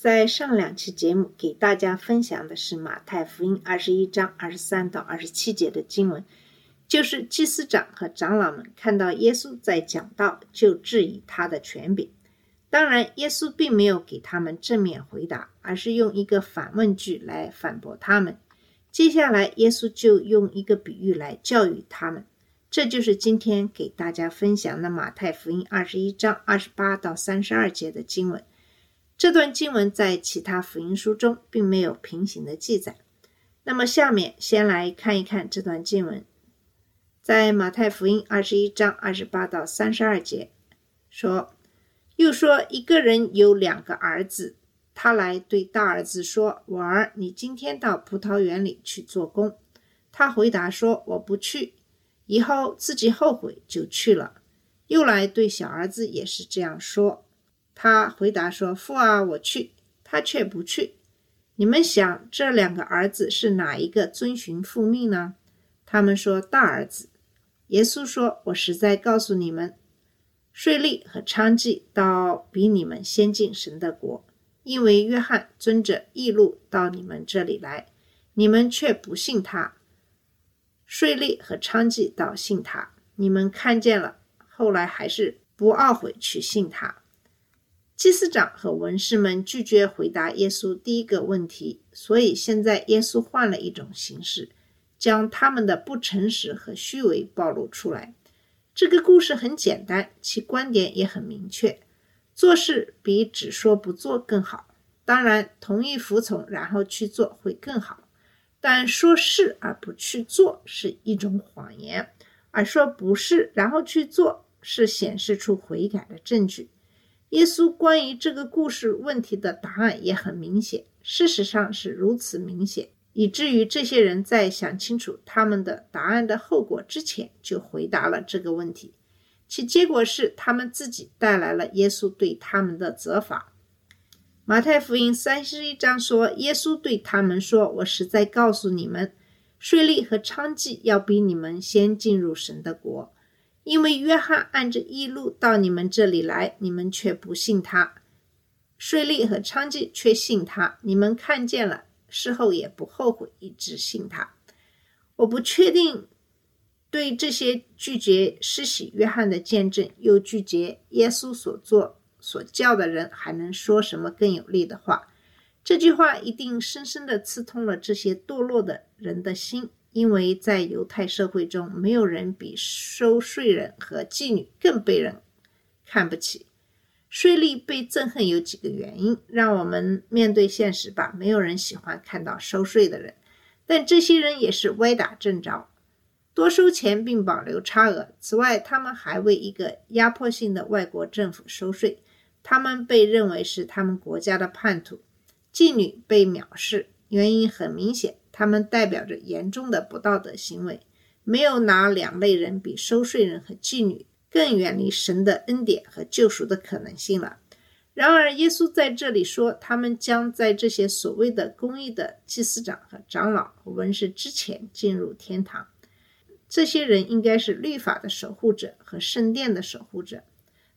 在上两期节目给大家分享的是马太福音二十一章二十三到二十七节的经文，就是祭司长和长老们看到耶稣在讲道，就质疑他的权柄。当然，耶稣并没有给他们正面回答，而是用一个反问句来反驳他们。接下来，耶稣就用一个比喻来教育他们。这就是今天给大家分享的马太福音二十一章二十八到三十二节的经文。这段经文在其他福音书中并没有平行的记载。那么，下面先来看一看这段经文，在马太福音二十一章二十八到三十二节说：“又说一个人有两个儿子，他来对大儿子说：‘我儿，你今天到葡萄园里去做工。’他回答说：‘我不去。’以后自己后悔就去了。又来对小儿子也是这样说。”他回答说：“父啊，我去。”他却不去。你们想，这两个儿子是哪一个遵循父命呢？他们说：“大儿子。”耶稣说：“我实在告诉你们，税吏和娼妓倒比你们先进神的国，因为约翰遵着义路到你们这里来，你们却不信他；税吏和娼妓倒信他，你们看见了，后来还是不懊悔去信他。”祭司长和文士们拒绝回答耶稣第一个问题，所以现在耶稣换了一种形式，将他们的不诚实和虚伪暴露出来。这个故事很简单，其观点也很明确：做事比只说不做更好。当然，同意服从然后去做会更好，但说是而不去做是一种谎言，而说不是然后去做是显示出悔改的证据。耶稣关于这个故事问题的答案也很明显，事实上是如此明显，以至于这些人在想清楚他们的答案的后果之前就回答了这个问题，其结果是他们自己带来了耶稣对他们的责罚。马太福音三十一章说，耶稣对他们说：“我实在告诉你们，税吏和娼妓要比你们先进入神的国。”因为约翰按着一路到你们这里来，你们却不信他；税吏和娼妓却信他。你们看见了，事后也不后悔，一直信他。我不确定对这些拒绝施洗约翰的见证，又拒绝耶稣所做所教的人，还能说什么更有力的话？这句话一定深深地刺痛了这些堕落的人的心。因为在犹太社会中，没有人比收税人和妓女更被人看不起。税吏被憎恨有几个原因，让我们面对现实吧。没有人喜欢看到收税的人，但这些人也是歪打正着，多收钱并保留差额。此外，他们还为一个压迫性的外国政府收税，他们被认为是他们国家的叛徒。妓女被藐视，原因很明显。他们代表着严重的不道德行为，没有哪两类人比收税人和妓女更远离神的恩典和救赎的可能性了。然而，耶稣在这里说，他们将在这些所谓的公义的祭司长和长老和文士之前进入天堂。这些人应该是律法的守护者和圣殿的守护者，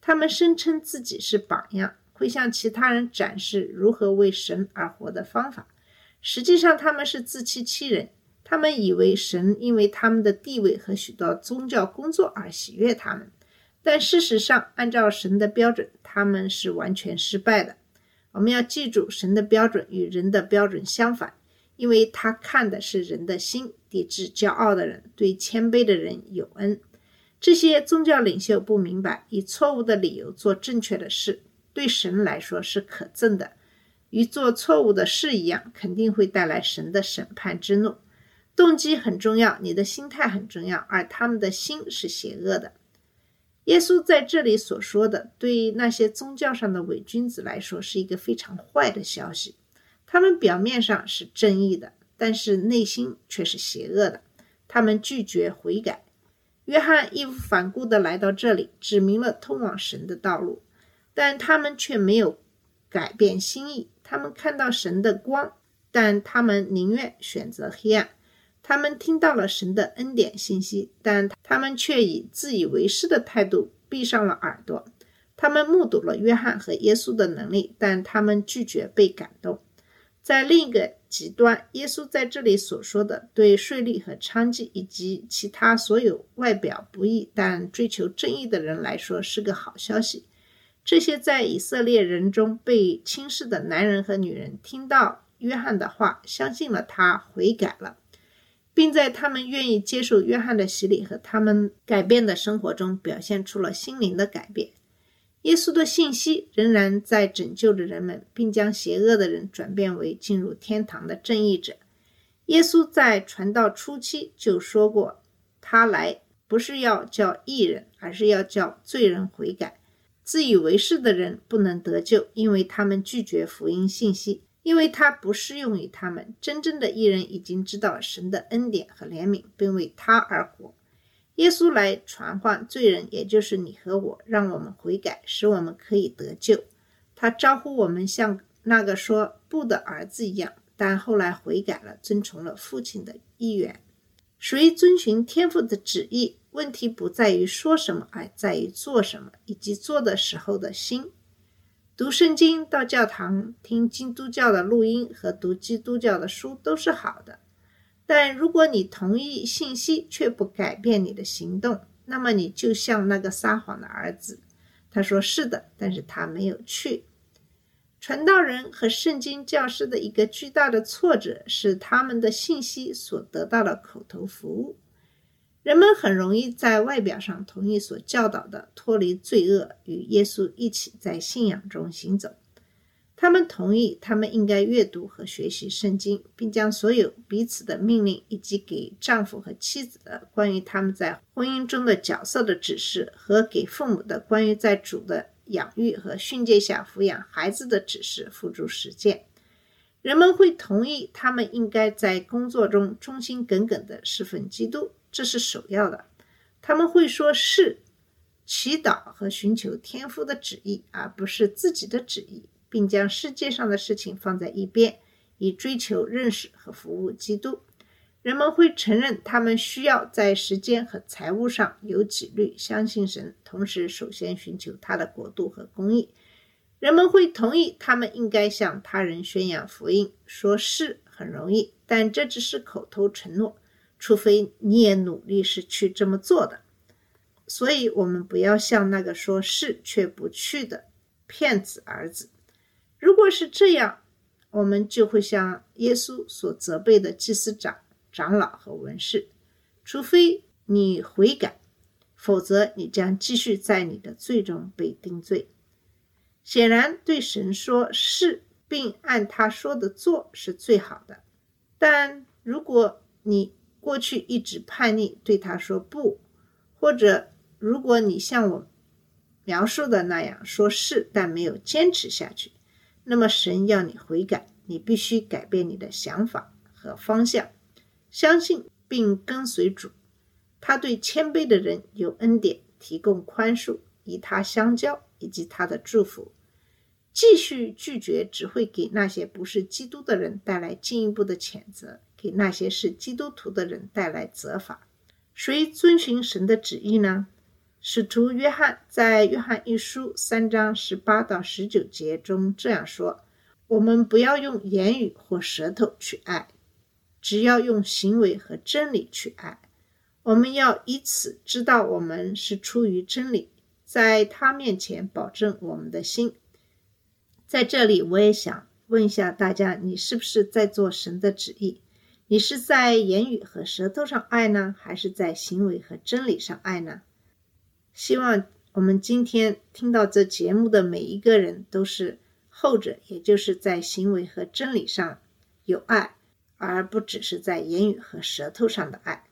他们声称自己是榜样，会向其他人展示如何为神而活的方法。实际上，他们是自欺欺人。他们以为神因为他们的地位和许多宗教工作而喜悦他们，但事实上，按照神的标准，他们是完全失败的。我们要记住，神的标准与人的标准相反，因为他看的是人的心，抵制骄傲的人，对谦卑的人有恩。这些宗教领袖不明白，以错误的理由做正确的事，对神来说是可憎的。与做错误的事一样，肯定会带来神的审判之怒。动机很重要，你的心态很重要，而他们的心是邪恶的。耶稣在这里所说的，对那些宗教上的伪君子来说，是一个非常坏的消息。他们表面上是正义的，但是内心却是邪恶的。他们拒绝悔改。约翰义无反顾地来到这里，指明了通往神的道路，但他们却没有改变心意。他们看到神的光，但他们宁愿选择黑暗。他们听到了神的恩典信息，但他们却以自以为是的态度闭上了耳朵。他们目睹了约翰和耶稣的能力，但他们拒绝被感动。在另一个极端，耶稣在这里所说的对税吏和娼妓以及其他所有外表不义但追求正义的人来说是个好消息。这些在以色列人中被轻视的男人和女人听到约翰的话，相信了他，悔改了，并在他们愿意接受约翰的洗礼和他们改变的生活中表现出了心灵的改变。耶稣的信息仍然在拯救着人们，并将邪恶的人转变为进入天堂的正义者。耶稣在传道初期就说过：“他来不是要叫义人，而是要叫罪人悔改。自以为是的人不能得救，因为他们拒绝福音信息，因为他不适用于他们。真正的义人已经知道神的恩典和怜悯，并为他而活。”耶稣来传唤罪人，也就是你和我，让我们悔改，使我们可以得救。他招呼我们像那个说不的儿子一样，但后来悔改了，遵从了父亲的意愿，谁遵循天父的旨意。问题不在于说什么，而在于做什么，以及做的时候的心。读圣经、到教堂、听基督教的录音和读基督教的书都是好的。但如果你同意信息却不改变你的行动，那么你就像那个撒谎的儿子。他说是的，但是他没有去。传道人和圣经教师的一个巨大的挫折是，他们的信息所得到的口头服务。人们很容易在外表上同意所教导的，脱离罪恶，与耶稣一起在信仰中行走。他们同意，他们应该阅读和学习圣经，并将所有彼此的命令以及给丈夫和妻子的关于他们在婚姻中的角色的指示，和给父母的关于在主的养育和训诫下抚养孩子的指示付诸实践。人们会同意，他们应该在工作中忠心耿耿地侍奉基督，这是首要的。他们会说是祈祷和寻求天父的旨意，而不是自己的旨意。并将世界上的事情放在一边，以追求认识和服务基督。人们会承认他们需要在时间和财务上有纪律，相信神，同时首先寻求他的国度和公义。人们会同意他们应该向他人宣扬福音。说是很容易，但这只是口头承诺，除非你也努力是去这么做的。所以，我们不要像那个说是却不去的骗子儿子。如果是这样，我们就会像耶稣所责备的祭司长、长老和文士，除非你悔改，否则你将继续在你的罪中被定罪。显然，对神说是，并按他说的做是最好的。但如果你过去一直叛逆，对他说不，或者如果你像我描述的那样说是，但没有坚持下去。那么神要你悔改，你必须改变你的想法和方向，相信并跟随主。他对谦卑的人有恩典，提供宽恕，与他相交，以及他的祝福。继续拒绝只会给那些不是基督的人带来进一步的谴责，给那些是基督徒的人带来责罚。谁遵循神的旨意呢？使徒约翰在《约翰一书》三章十八到十九节中这样说：“我们不要用言语或舌头去爱，只要用行为和真理去爱。我们要以此知道我们是出于真理，在他面前保证我们的心。”在这里，我也想问一下大家：你是不是在做神的旨意？你是在言语和舌头上爱呢，还是在行为和真理上爱呢？希望我们今天听到这节目的每一个人都是后者，也就是在行为和真理上有爱，而不只是在言语和舌头上的爱。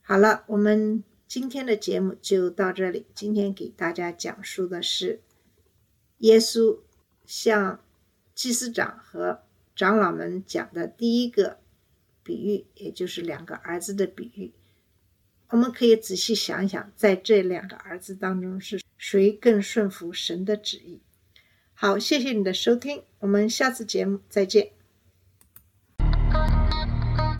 好了，我们今天的节目就到这里。今天给大家讲述的是耶稣向祭司长和长老们讲的第一个比喻，也就是两个儿子的比喻。我们可以仔细想想，在这两个儿子当中，是谁更顺服神的旨意？好，谢谢你的收听，我们下次节目再见。